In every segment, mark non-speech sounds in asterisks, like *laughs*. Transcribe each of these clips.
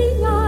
see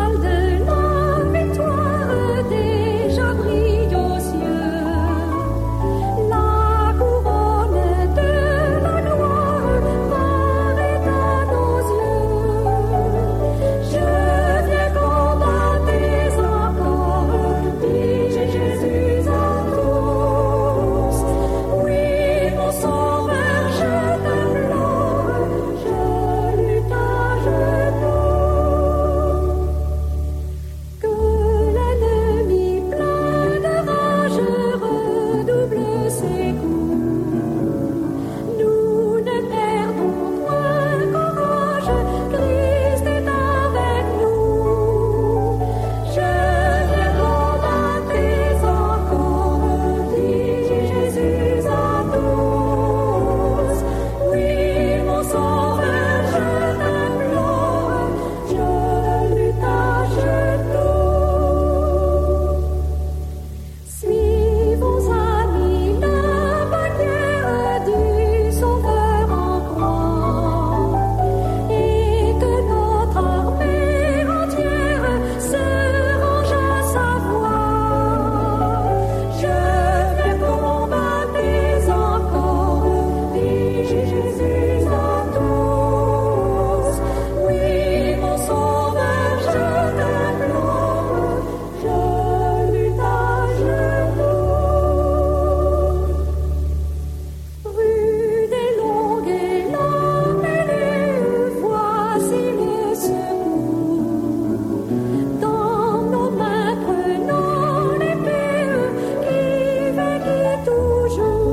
jour.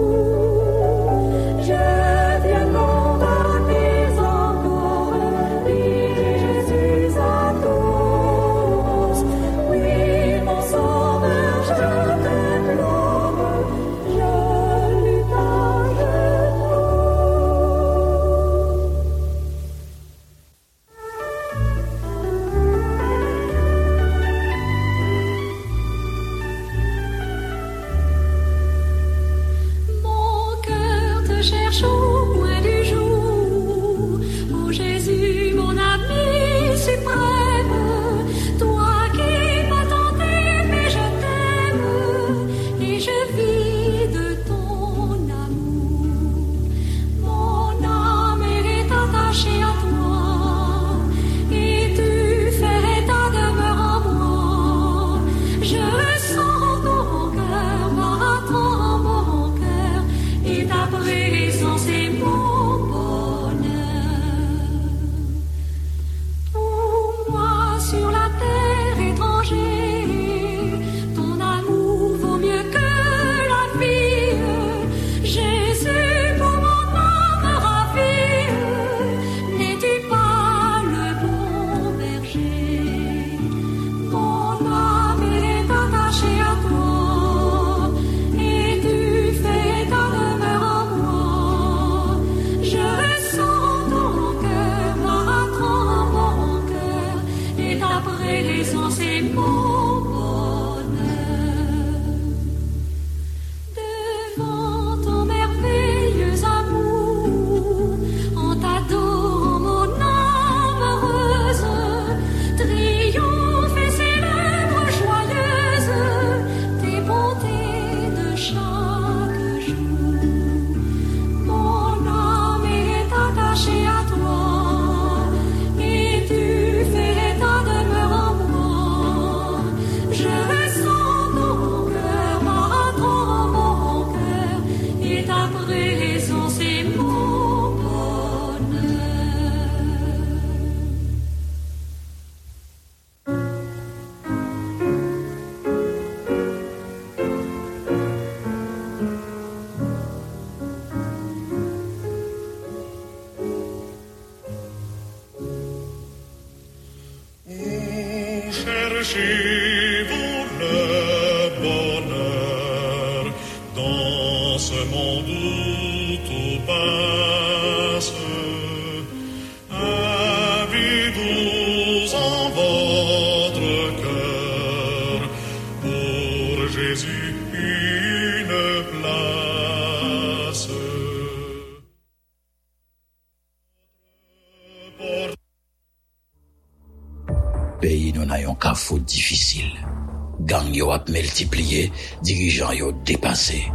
Multiplié, dirigeants yo dépassé.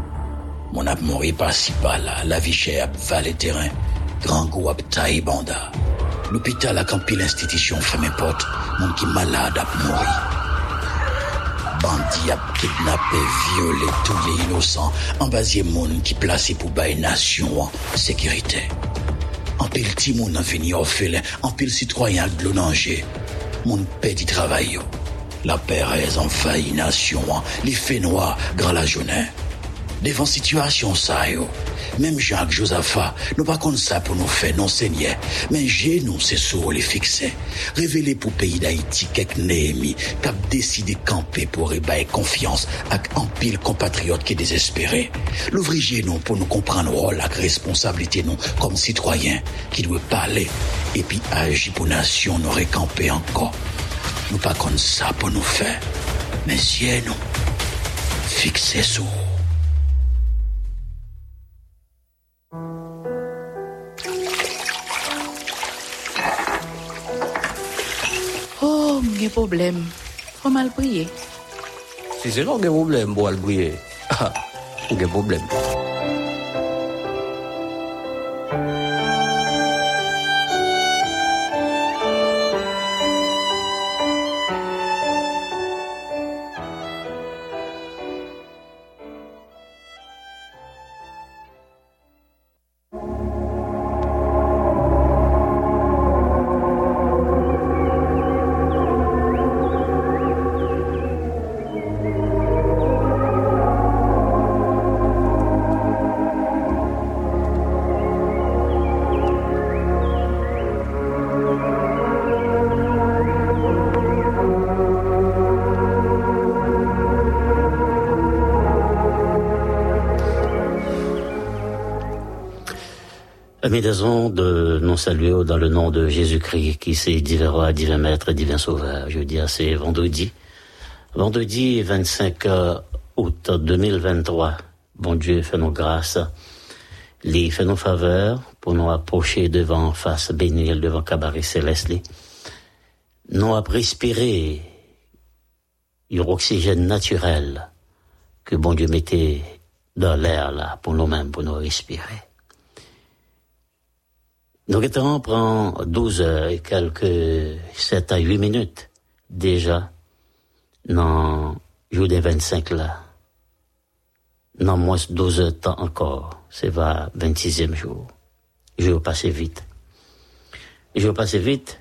Mon ap mori par si par là, la vie chère ap valet terrain, grand goût ap banda. L'hôpital a campé l'institution fermé porte, mon qui malade ap mori. Bandi ap kidnappé, violé, tous les innocents, embasier moun qui placé pour bailler nation en sécurité. En pile ti moun en vini orphelin, en pile citoyen de danger. Moun paix du travail yo. La Pérez envahit nation, les la journée. Devant situation ça yo, même Jacques Josaphat, nous pas comme ça pour nous faire non Seigneur, mais j'ai nous c'est sur les fixer. Révéler pour pays d'Haïti quelques Néhémie, cap décidé camper pour ébailler confiance avec un pile compatriote qui est désespéré. L'ouvrier nous pour nous comprendre rôle la responsabilité nous comme citoyens qui doit parler et puis agir pour nation nous récamper encore. Nous pas comme ça pour nous faire, mais si nous fixer sur Oh, mwen problem. Fwa mal priye. Si se non gen problem pou al priye, gen *laughs* problem. Amis des ondes, nous saluons dans le nom de Jésus-Christ, qui c'est divin roi, divin maître, divin sauveur. Je dis c'est vendredi. Vendredi 25 août 2023. Bon Dieu, fais nous grâce. Les fait nos faveurs pour nous approcher devant face bénie devant cabaret céleste. Nous à respirer l'oxygène naturel que bon Dieu mettait dans l'air là pour nous-mêmes, pour nous respirer. Temps prend 12 heures et quelques 7 à 8 minutes déjà dans jour des 25 là. Non, moins 12 heures de temps encore. C'est va 26e jour. Je vais passer vite. Je vais passer vite.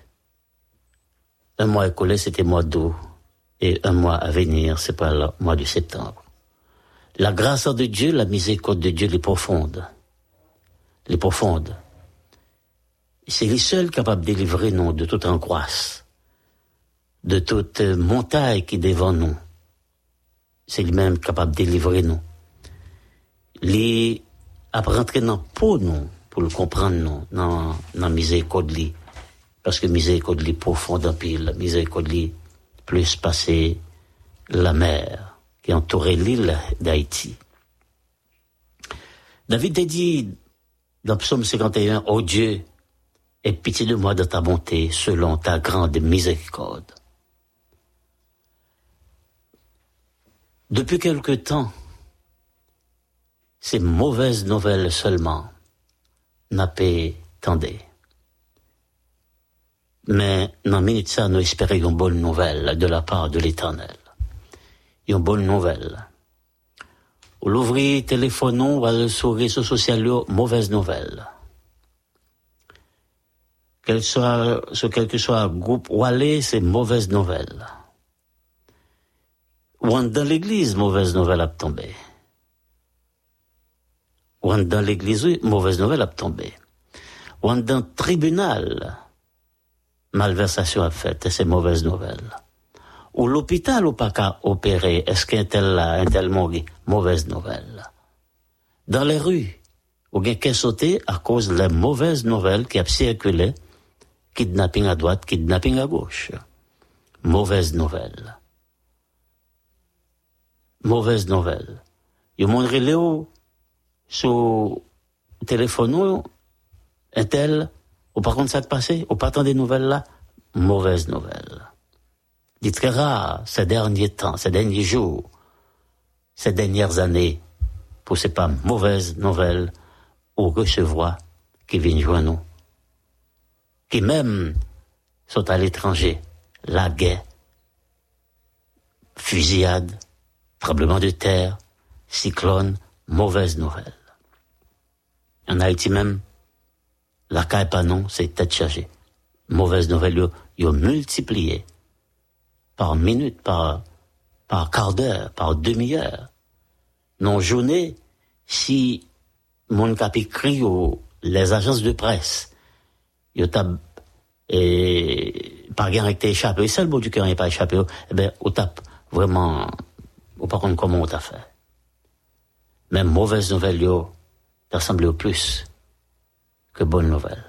Un mois écoulé, c'était mois d'août. Et un mois à venir, c'est pas le mois de septembre. La grâce de Dieu, la miséricorde de Dieu, les profonde. Les profondes c'est les seuls capables de délivrer nous de toute angoisse, de toute montagne qui est devant nous. C'est lui-même capable de délivrer nous. Les rentrer dans peau nous pour le comprendre nous dans dans miséricorde parce que miséricorde li profonde en pile, miséricorde li plus passer la mer qui entourait l'île d'Haïti. David a dit dans Psaume 51, oh Dieu, aie pitié de moi de ta bonté selon ta grande miséricorde. Depuis quelque temps, ces mauvaises nouvelles seulement n'a pas tendé. Mais dans minute nous espérons une bonne nouvelle de la part de l'Éternel. Une bonne nouvelle. Ou l'ouvrir téléphone ou sur les réseaux sociaux, mauvaise nouvelle quel soit, ce quel que soit groupe ou aller, c'est mauvaise nouvelle. Ou dans l'église, mauvaise nouvelle a tombé. Ou dans l'église, oui, mauvaise nouvelle a tombé. Ou dans le tribunal, malversation a fait, c'est mauvaise nouvelle. Ou l'hôpital ou pas qu'à opérer, est-ce qu'un tel là, un tel mort, mauvaise nouvelle. Dans les rues, ou bien qu'est sauté à cause de la mauvaise nouvelle qui a circulé kidnapping à droite, kidnapping à gauche. Mauvaise nouvelle. Mauvaise nouvelle. Yo montre Léo sur téléphone un tel, ou par contre ça te passé, ou pas tant des nouvelles là, mauvaise nouvelle. Est très rare ces derniers temps, ces derniers jours, ces dernières années, pour ces pas mauvaises nouvelles ou recevoir qui viennent joindre nous, qui même sont à l'étranger, la guerre, fusillade, tremblement de terre, cyclone, mauvaises nouvelles. En Haïti même, la caille c'est tête chargée. Mauvaise nouvelle, yo, yo multiplié par minute, par, par quart d'heure, par demi-heure. Non journée, si mon cap écrit aux les agences de presse, yo tab, et par gain été échappé, le mot du cœur n'est pas échappé, eh ben, au tape vraiment, ou par contre comment on t'a fait. Même mauvaise nouvelle, yo, t'as semblé au plus que bonne nouvelle.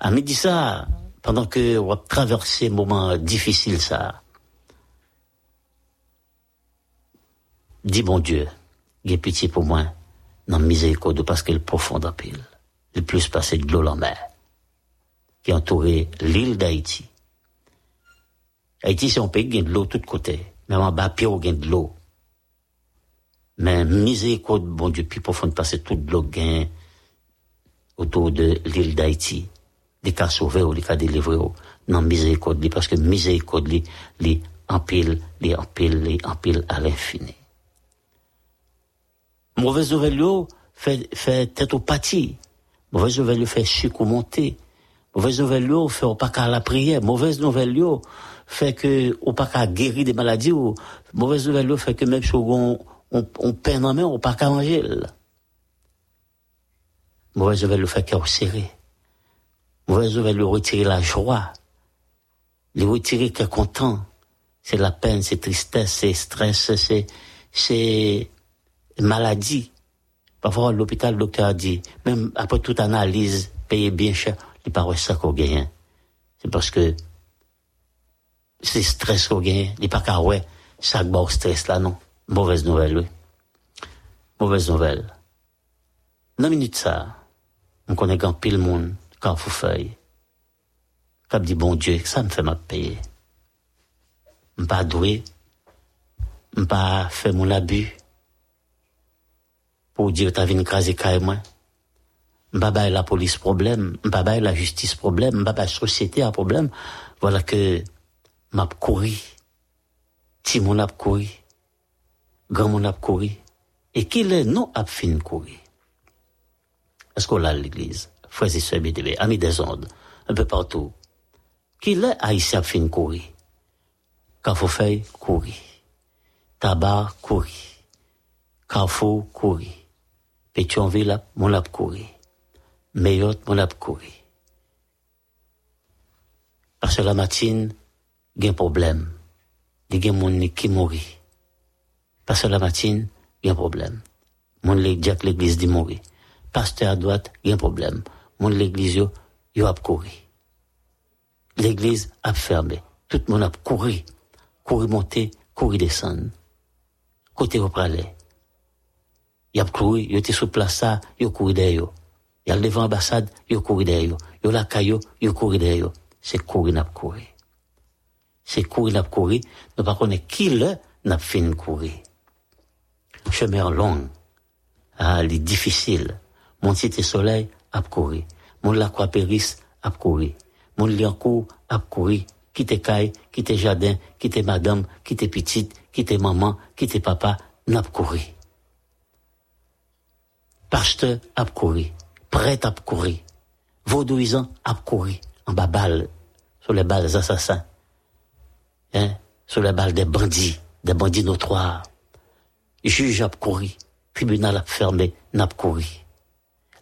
À midi ça, pendant que on a traversé moment difficile ça, dis bon Dieu, j'ai pitié pour moi, non miséricorde parce qu'elle profonde en pile. Le plus passé de l'eau en mer, qui entourait l'île d'Haïti. Haïti, c'est un pays qui a de l'eau de tous côtés. Même en bas, pied, il a de l'eau. Mais miséricorde, bon Dieu, plus profonde passer toute l'eau gain autour de l'île d'Haïti. Les cas sauvés ou les cas délivrés, non miséricorde, parce que miséricorde, les empile, les empile, les empile à l'infini. Mauvaise nouvelle, fait, fait tête au pâti. Mauvaise nouvelle, fait sucre monter. Mauvaise nouvelle, fait au pas qu'à la prière. Mauvaise nouvelle, fait que, au pas qu'à guérir des maladies. Mauvaise nouvelle, fait que même si on, on, on peine en main, on pas qu'à manger. là. Mauvaise nouvelle, le fait qu'à. Mauvaise nouvelle, le retirer la joie. Le retirer qu'à content. C'est la peine, c'est tristesse, c'est stress, c'est, c'est maladie. Parfois, l'hôpital, le docteur a dit, même après toute analyse, payer bien cher, il paraît ça qu'on gagne. C'est parce que c'est stress qu'on gagne. Il pas qu'à ouais, ça stress là, non? Mauvaise nouvelle, oui. Mauvaise nouvelle. Dans minute ça, on connaît quand pile monde, quand faut feuille. Quand dit bon Dieu, ça me fait m'a payer. M'pas doué, m'pas fait mon abus. Pour dire t'as venu craser moi. Bail la police problème, bail la justice problème, bail la société a problème. Voilà que m'a couru. Ti mon a. Grand mon a couru. Et qu'il est non a fin courir. Est-ce qu'on à l'église? Frères et BDB, amis des ondes, un peu partout. Qu'il est haïtien a fin courir. Carrefour courir. Tabac courir. Carrefour courir. Pétionville, mon lap courir. Mayotte, mon lap courir. Parce que la matine, il y a un problème. Il y a qui mourit. Parce que la matine, il y a un problème. Mon Jack l'église dit mourir. Pasteur à droite, il y a un problème. Mon l'église, yo a couru. L'église a fermé. Tout le monde a couru. Couru monter, couru descendre. Côté au pralais. Il a couru, il était sur place ça, il a couru derrière. Il a devant l'ambassade, il a couru derrière. Il a la caillou, il a couru derrière. C'est couru n'a couru. C'est couru n'a couru. Nous pas connaître qui le n'a fin courir. Chemin long. Ah, il est difficile. Mon cité soleil a couru. Mon la croix péris a couru. Mon liancourt a couru. Quitte caille, quitte jardin, quitte madame, quitte petite, quitte maman, quitte papa, n'a couru. Pasteur a couru. Prêtre a couru. Vaudouisant a couru. En bas balle, sur les balles des assassins. Hein? Sur les balles des bandits, des bandits notoires. Juge a couru. Tribunal fermé, n'a couru.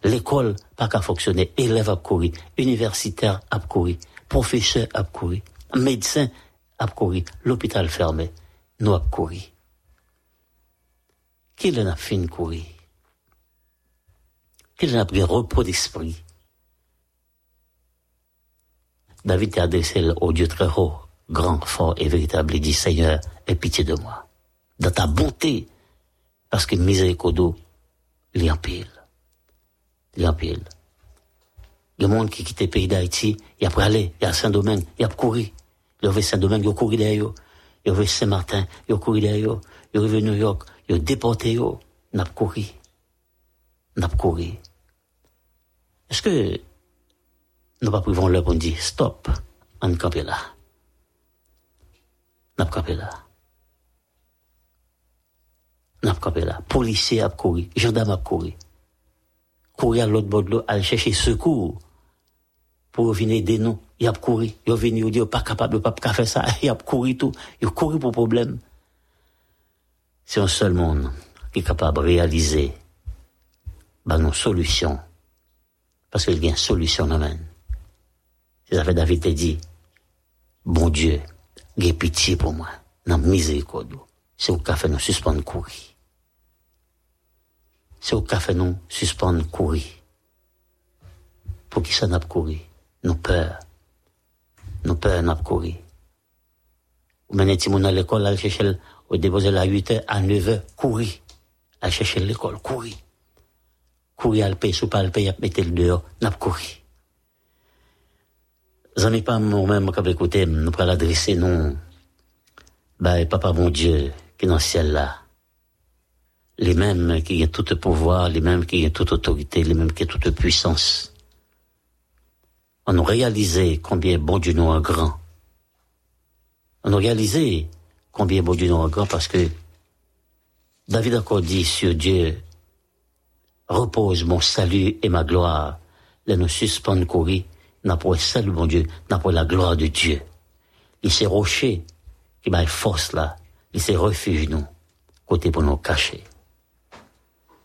L'école pas qu'à fonctionner, élève a couru, universitaire a couru, professeur a couru, médecin a couru, l'hôpital fermé, nous a couru. Qui en a fin courir? Qui en a pris repos d'esprit? David a adressé au Dieu très haut, grand, fort et véritable, il dit, Seigneur, aie pitié de moi. Dans ta bonté, parce que miséricorde, il en pile. Il en pile. Il a des gens qui quittent le pays d'Haïti, il a pour aller, il a Saint-Domingue, il a couru. Yo ve Saint-Domingue, yo couru derrière yo. Yo ve Saint-Martin, yo couru derrière yo. Yo ve New York, yo déporté yo. N'a couru. N'a couru. Est-ce que nous pas pouvons leur dire stop, on campe là. N'a campé là. N'a campé là. Policier a couru, gendarme a couru. Courir à l'autre bord de l'eau, aller chercher secours pour venir aider nous. Il a couru. Il a venu, il dit, pas capable, pas capable faire ça? Il a couru tout. Il a couru pour problème. C'est un seul monde qui est capable de réaliser ben, nos solutions. Parce qu'il y a une solution dans C'est ça que David t'a dit. Bon Dieu, Gè pitié pour moi, nan miséricorde. C'est au café nous suspendre courir. C'est au café nous suspendre courir. Pour qui ça n'a pas couru? Nous peur. Nous peur n'a pas couru. Ou à l'école, à chercher, au déposer la 8 h à 9 h courir. À chercher l'école, courir. Courir à le payer, sous pas le payer, mettre le dehors, n'a pas couru. Zami pas moi-même qui écouté, nous pourrons l'adresser, non. Bah, papa mon Dieu, qui est dans le ciel là. Les mêmes qui ont tout pouvoir, les mêmes qui ont toute autorité, les mêmes qui ont toute puissance. On a réalisé combien bon Dieu nous est grand. On a réalisé combien bon Dieu nous est grand parce que David a encore dit sur Dieu, repose mon salut et ma gloire, là nous suspendre courir n'a pas salut, bon Dieu, n'a pas la gloire de Dieu. Il s'est rocher, qui m'a force là, il s'est refuge nous, côté pour nous cacher.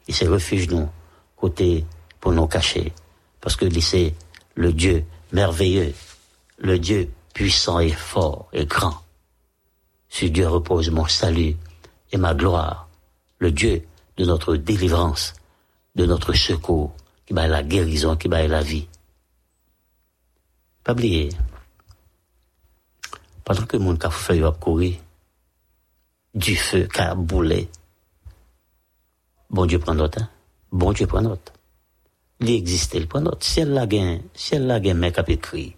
Il s'est refuge nous, côté pour nous cacher. Parce que c'est le Dieu merveilleux, le Dieu puissant et fort et grand. Sur Dieu repose mon salut et ma gloire, le Dieu de notre délivrance, de notre secours, qui m'a la guérison, qui m'a la vie. Pas oublier. Pendant que mon café a couru, du feu qui a boulé. Bon Dieu prend note, hein? Bon Dieu prend note. Il existe, il prend note. Si elle l'a gagné, si elle l'a gagné, mec a écrit.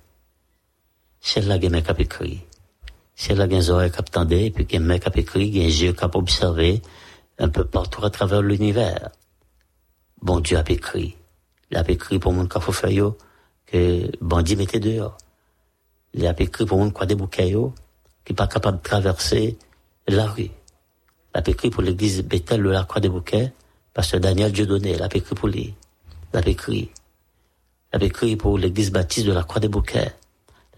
Si elle l'a gagné, mec a écrit. Si elle a gagné, oreilles qui et puis qu'un mec a écrit, un yeux qui a observé un peu partout à travers l'univers. Bon Dieu a écrit. Il a écrit pour mon café que bandit mettait dehors. Il a écrit pour un quoi des bouquets qui pas capable de traverser la rue. Il a écrit pour l'église Bethel de la Croix des Bouquets, pasteur Daniel Dieudonné, il a écrit pour lui. Il a écrit. Il a écrit pour l'église baptiste de la Croix des Bouquets.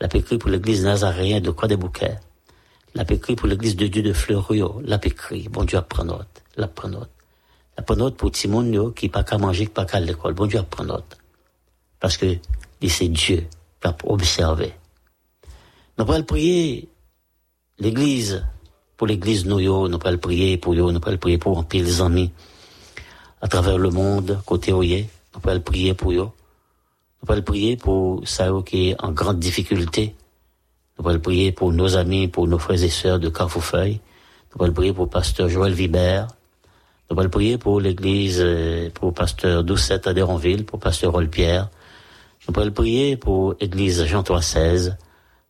Il a écrit pour l'église nazaréenne de Croix des Bouquets. Il a écrit pour l'église de Dieu de Fleurio. Il a écrit. Bon Dieu apprend note. Il note. Apprend note pour Timon qui n'a pas qu'à manger, qui pas qu'à l'école. Bon Dieu apprend note. Parce que c'est Dieu qui a observé. Nous allons prier l'église, pour l'église nous, nous allons prier pour nous, nous allons prier pour un pile amis à travers le monde, côté Oye, nous allons prier pour eux. Nous allons prier pour ça qui est en grande difficulté. Nous allons prier pour nos amis, pour nos frères et sœurs de Carrefourfeuille. Nous allons prier pour pasteur Joël Vibert. Nous allons prier pour l'église, euh, pour pasteur Doucette à Déronville, pour pasteur Roll Pierre. Nous pouvons prier pour l'église Jean 16.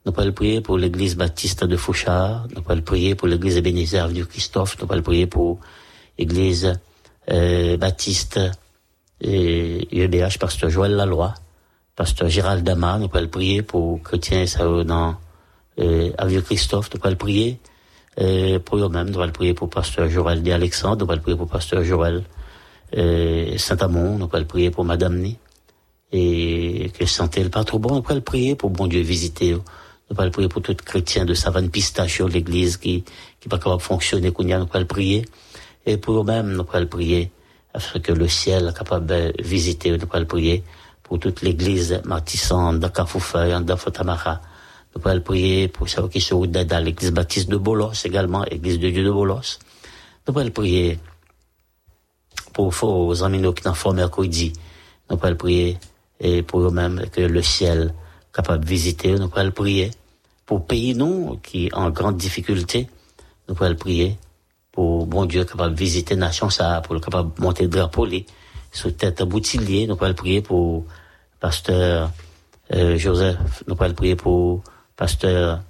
Nous pouvons prier pour l'église Baptiste de Fouchard. Nous pouvons prier pour l'église Ebenezer du Christophe. Nous pouvons prier pour l'église euh, Baptiste et UBH, pasteur Joël Laloy, pasteur Gérald Dama. Nous pouvons prier pour chrétiens dans euh, Avieux Christophe. Nous pouvons prier euh, pour eux-mêmes. Nous pouvons prier pour pasteur Joël D. Alexandre. Nous pouvons prier pour pasteur Joël euh, Saint-Amond. Nous pouvons prier pour Madame Ni et que santé le pas trop bon, on peut le prier pour bon Dieu visiter. Peut le prier pour tout chrétien de Savane Pistachio, l'église qui, qui pas capable de fonctionner, peut le prier. Et pour eux-mêmes, peut le prier, afin que le ciel est capable de visiter, peut le prier pour toute l'église martissante de Kafoufeuille, de Fotamara. On peut le prier pour ceux qui sont dans l'église baptiste de Bolos également, l'église de Dieu de Bolos. On peut le prier pour vos amis qui sont formés mercredi. Peut le prier et pour eux-mêmes que le ciel capable de visiter, nous pouvons prier. Pour pays nous qui en grande difficulté, nous pouvons prier. Pour bon Dieu capable de visiter nation ça, pour le capable de monter le drapeau sous tête boutillier, nous pouvons prier pour pasteur euh, Joseph, nous pouvons prier pour pasteur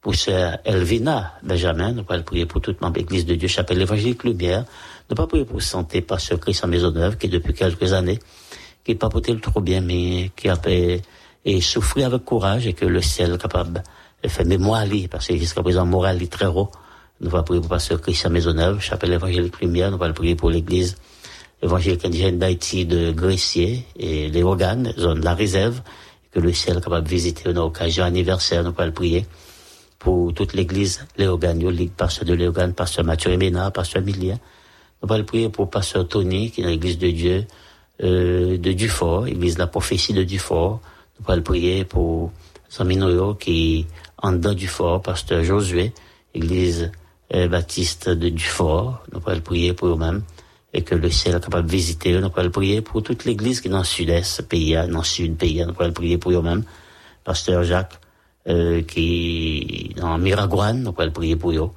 pour sœur Elvina Benjamin, nous allons prier pour toute membre église de Dieu, chapelle évangélique Lumière, nous pas prier pour santé pasteur Christian Maisonneuve, qui depuis quelques années, qui pas porté le trop bien, mais qui a fait, et souffrir avec courage et que le ciel est capable de faire mémoire parce que jusqu'à présent, moral est très haut. Nous allons prier pour pasteur Christian Maisonneuve, chapelle évangélique Lumière, nous allons prier pour l'église évangélique indigène d'Haïti de Gressier et les organes, zone de la réserve, le ciel est capable de visiter une occasion anniversaire, nous allons prier pour toute l'église Léogane, le pasteur de Léogane, pasteur Mathieu Ménard, pasteur Emilien. Nous allons prier pour pasteur Tony, qui est dans l'église de Dieu, euh, de Dufort, l'église de la prophétie de Dufort. Nous allons prier pour Zaminoyo, qui en dedans Dufort, pasteur Josué, église euh, baptiste de Dufort. Nous allons prier pour eux-mêmes et que le ciel est capable de visiter. Nous allons prier pour toute l'église qui est dans le sud-est, pays, dans le sud, pays. Nous allons prier pour eux-mêmes. Pasteur Jacques, euh, qui dans Miragouane, nous pouvons prier pour eux,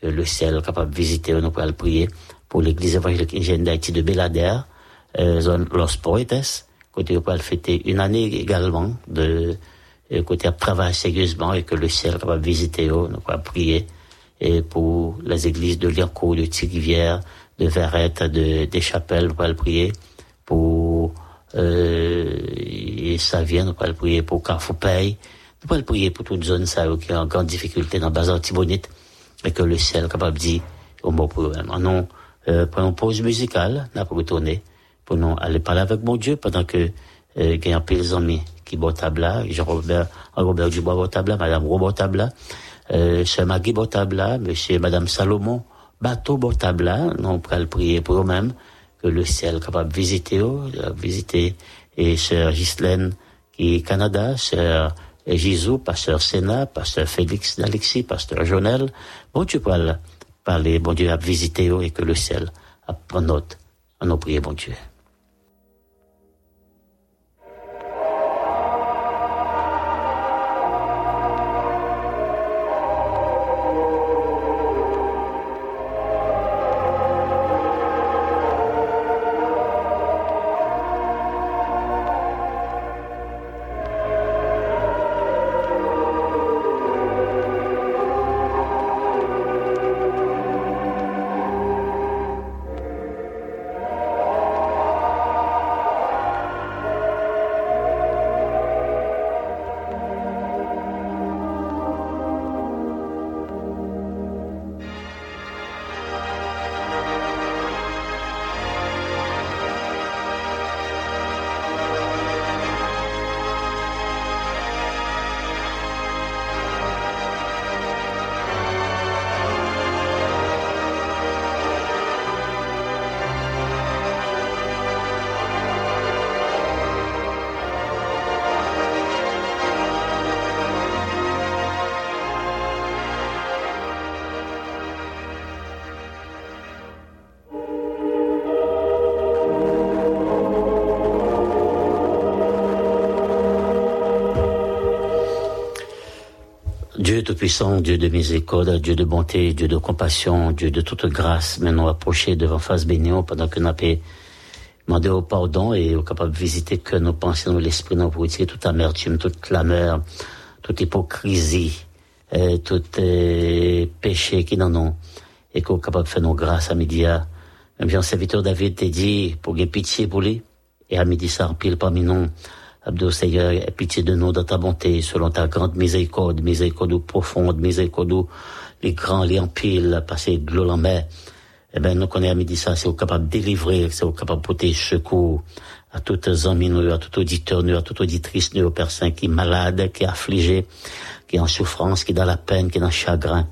que le ciel est capable de visiter, nous pouvons prier pour l'église évangélique indigène d'Haïti de Belader, euh, zone Los Poetes, côté nous pouvons fêter une année également, de euh, côté à travailler sérieusement et que le ciel est capable de visiter eux, nous pouvons prier et pour les églises de Liancourt, de Thirivière, de Verrette, de, des Chapelles, nous pouvons prier pour euh, et ça vient, pouvons prier pour Carrefour-Paye, nous pouvons prier pour toute zone ça, qui est en grande difficulté dans Bazar Tibonite, et que le ciel est capable de dire au mot pour eux-mêmes. Non, euh, prenons pause musicale, nous pour retourner, pour nous aller parler avec mon Dieu, pendant que euh, il y a amis qui boit tabla, Jean-Robert, Robert Dubois boit tabla, Madame Robert tabla, euh, Sœur Maggie tabla, Monsieur Madame Salomon, bateau boit tabla, nous pouvons prier pour eux-mêmes, que le ciel capable de visiter eux, visiter, et Sœur Ghislaine, qui est Canada, Sœur Gisou, pasteur Sénat, pasteur Félix d'Alexis, pasteur Jonel. Bon Dieu pour parler, bon Dieu à visiter et que le ciel a pris note à nos prières, bon Dieu. Dieu Tout-Puissant, Dieu de miséricorde, Dieu de bonté, Dieu de compassion, Dieu de toute grâce, maintenant approché devant face bénéant pendant que nous avons demandé au pardon et au capable de visiter que nos pensées, nos l'esprit, nous pour retirer toute amertume, toute clameur, toute hypocrisie, euh, tout euh, péché qui n'en ont, et qu'on capable de faire nos grâces à midi. Même Jean serviteur David t'a dit pour gagner pitié pour lui, et à midi ça pile parmi nous. Abdou Seigneur, aie pitié de nous dans ta bonté, selon ta grande miséricorde, miséricorde profonde, miséricorde les grands, les empiles, passer de l'eau. Eh ben, nous connaissons à midi ça, c'est capable de délivrer, c'est capable de porter secours à toutes amis, à tout auditeur, à toute auditrice, aux personnes qui sont malades, qui sont affligées, qui sont en souffrance, qui sont dans la peine, qui sont dans le chagrin.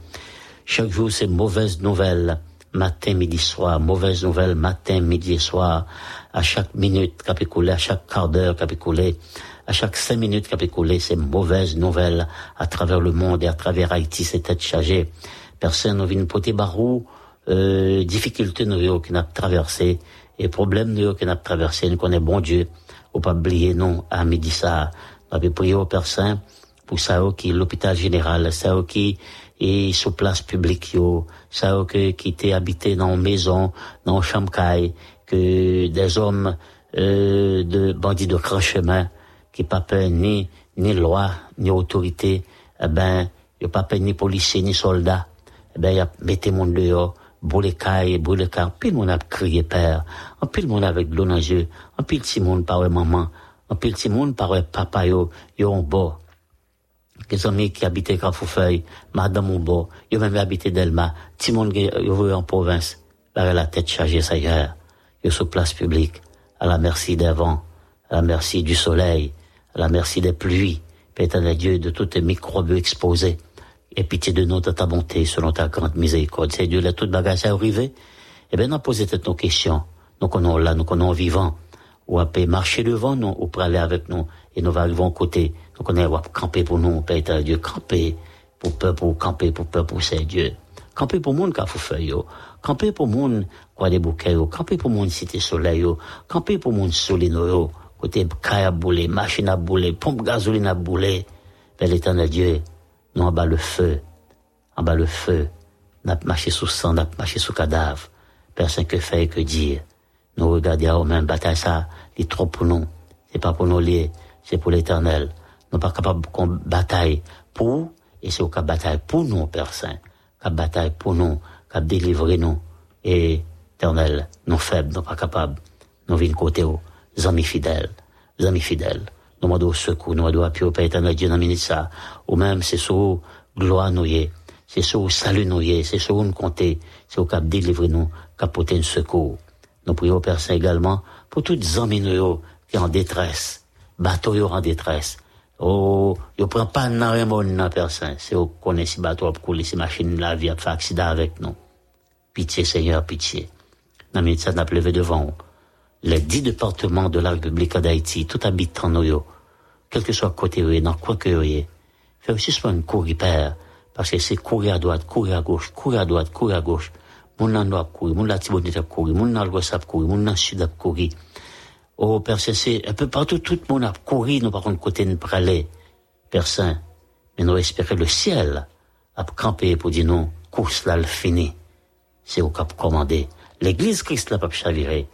Chaque jour, c'est mauvaise nouvelle matin, midi, soir, mauvaise nouvelle, matin, midi et soir, à chaque minute qu'a écoulé, à chaque quart d'heure qu'a écoulé, à chaque cinq minutes qu'a écoulé, c'est mauvaise nouvelle. À travers le monde et à travers Haïti, c'est tête chargée. Personne n'a vu une potée barou, euh, difficulté nous qui n'a traversé, et problème nous qui n'a traversé, nous connaît bon Dieu, ou pas oublier non, à midi ça, on avait prié aux personnes, pour ça qui l'hôpital général, ça qui et sur place publique yo. Ça que qui était habité dans maison dans chambre que des hommes euh, de bandits de grand chemin qui pas peur ni ni loi ni autorité eh ben a pas peine ni policier ni soldat. Eh ben, y a mettez mon dehors, brûlez caille, brûlez car, pile mon a crié père, en pile mon avec l'eau dans yeux, en pile si mon par maman, en pile si mon par papa yo, yo en bas. Les amis qui habitaient Carrefourfeuille, madame bas, yo même habité Delma, ti mon yo en province, là la tête chargée ça hier, yo sur place publique, à la merci des vents, à la merci du soleil, à la merci des pluies, Père Dieu, de toutes les microbes exposés. Et pitié de nous, de ta bonté, selon ta grande miséricorde. C'est Dieu, là, toute bagage à arriver. Eh bien, nous posé toutes nos questions. Nous connaissons là, nous connaissons vivant. Ou à marcher devant nous, ou pour aller avec nous. Et nous arriver à côté. Nous connaissons, camper pour nous, Père Dieu, camper. Pour peuple, pour camper, pour peuple, pour c'est Dieu. Camper pour monde, car faut Camper pour monde, quoi des bouquets, Camper pour monde, cité soleil, Camper pour monde, solino, côté caille à bouler, machine à bouler, pompe gasoline à bouler. Père l'éternel Dieu, nous en bas le feu, en bas le feu, n'a marché sous sang, n'a marché sous cadavre. Personne que faire que dire. Nous regardons même bataille ça, est trop pour nous. C'est pas pour nous lier, c'est pour l'éternel. Nous pas capables qu'on bataille pour, et c'est au cas bataille pour nous, Père Saint. Cap bataille pour nous, cap délivrer nous. Et, éternel, nous faibles, nous pas capables. Nous venons côté aux amis fidèles, amis fidèles nous demandons secours, nous demandons appui au Père éternel Dieu dans ça. Ou même, c'est sur gloire nous c'est sur salut nous c'est sur nous compter, c'est au cap délivrer nous, capoter un secours. Nous prions au Père Saint également pour toutes les amis nous qui en détresse, bateau en détresse. Oh, yo prend pas nan remon nan Saint, c'est au connaît si bateau pour couler, si machine la vie a fait accident avec nous. Pitié Seigneur, pitié. Dans ça n'a levé devant les dix départements de la République d'Haïti, tout habitant nous, quel que soit côté où dans quoi que vous fait aussi souvent courir père, parce que c'est courir à droite, courir à gauche, courir à droite, courir à gauche. Mon nan doit courir, mon la tibonite a courir, mon nan l'ouest courir, sud courir. Oh, Père c'est un peu partout, tout le monde a courir, nous par contre côté de praler. Père Saint, mais nous espérons le ciel a camper pour dire non, course là, le fini. C'est au cap commandé. L'église Christ l'a pas chaviré.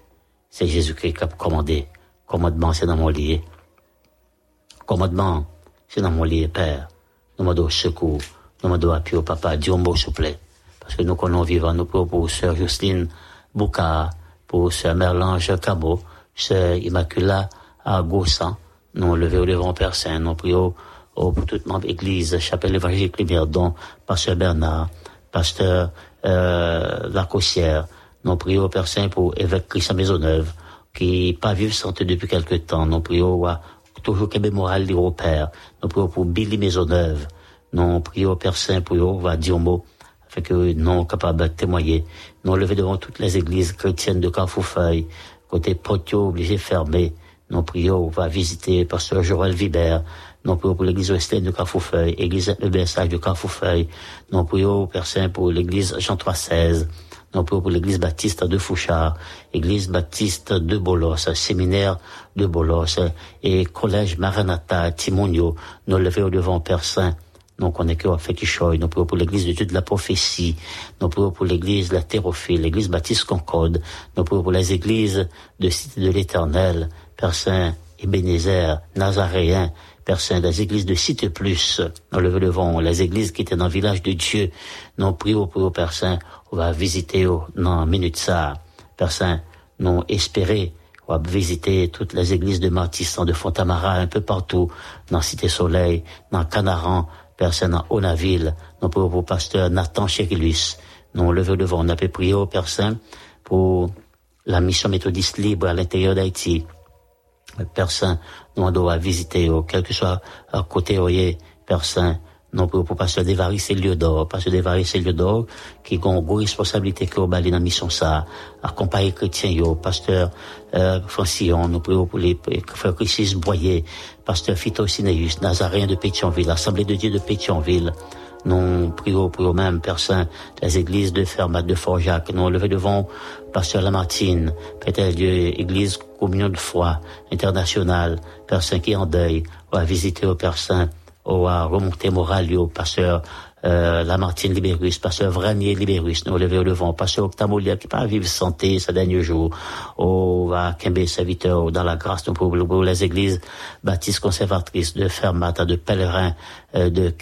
C'est Jésus-Christ qui a commandé. Commandement, c'est dans mon lit. Commandement, c'est dans mon lit, Père. Nous demandons secours. Nous demandons appui au papa. Dieu, s'il vous plaît. Parce que nous connaissons vivant, nous prions pour sœur Justine Bouka, pour sœur Merlange Cabot, sœur Immacula à Gossan. Nous levons au devant Père Saint. Nous prions pour toute membre église, chapelle évangélique Lumière, dont Pasteur Bernard, Pasteur euh, Lacossière, nous prions au Père Saint pour évêque Christian Maisonneuve, qui pas vivre santé depuis quelque temps. Nous prions à toujours qu'un moral au Père. Nous prions pour Billy Maisonneuve. Nous prions au Père Saint pour va dire mot, afin que nous capables de témoigner. Nous lever devant toutes les églises chrétiennes de Carrefourfeuille, côté Potio, obligé fermé. Nous prions, va visiter Pasteur Joël Vibert. Nous prions pour l'église Western de Carrefourfeuille, église Berçage de Carrefourfeuille. Nous prions Père Saint pour l'église Jean 316 non pour l'église baptiste de Fouchard, église baptiste de Bolos, séminaire de Bolos et collège Maranatha, Timonio, nous lever au devant Père Saint. Nous connaissons Fétichoy, nous prions pour l'église de Dieu de la prophétie, nous prions pour l'église la Thérophile, l'église baptiste Concorde, nous prions pour les églises de Cité de l'Éternel, Père Saint, Ebenezer, Nazaréen, Père Saint, les églises de Cité Plus, nous le devant, les églises qui étaient dans le village de Dieu, nous prions pour Père Saint, on va visiter dans minute ça, Père Saint, nous espérer, on va visiter toutes les églises de Martissan, de Fontamara, un peu partout, dans Cité Soleil, dans Canaran, Dans Onaville, nous pour pour pasteur Nathan Chérilus, nous levons devant, on a pu prier au Père Saint pour la mission méthodiste libre à l'intérieur d'Haïti. Père Saint, nous doit visiter, quel que soit à côté, Père Saint, non pour, pour pasteur Devaris c'est lieu d'or, pasteur Devaris c'est lieu d'or, qui a une responsabilité qui a dans la mission ça, accompagner chrétien yo, pasteur, euh, Francillon, nous prions pour les frères Christus Boyer, pasteur Phito Sineus, Nazaréen de Pétionville, Assemblée de Dieu de Pétionville, nous prions pour eux-mêmes, Père Saint, les églises de Fermat, de Forjac, nous levé devant Pasteur Lamartine, Père Dieu, Église Communion de foi internationale, Saint qui est en deuil, on va visiter au Père Saint, ou à remonter moral au pasteur euh, Lamartine Libérus, pasteur Vranier Libérus, nous lever au devant, pasteur Octamolia qui pas vivre santé ce dernier jour, au va Kembe serviteur dans la grâce pour les églises baptistes conservatrices de Fermata, de pèlerins, euh, de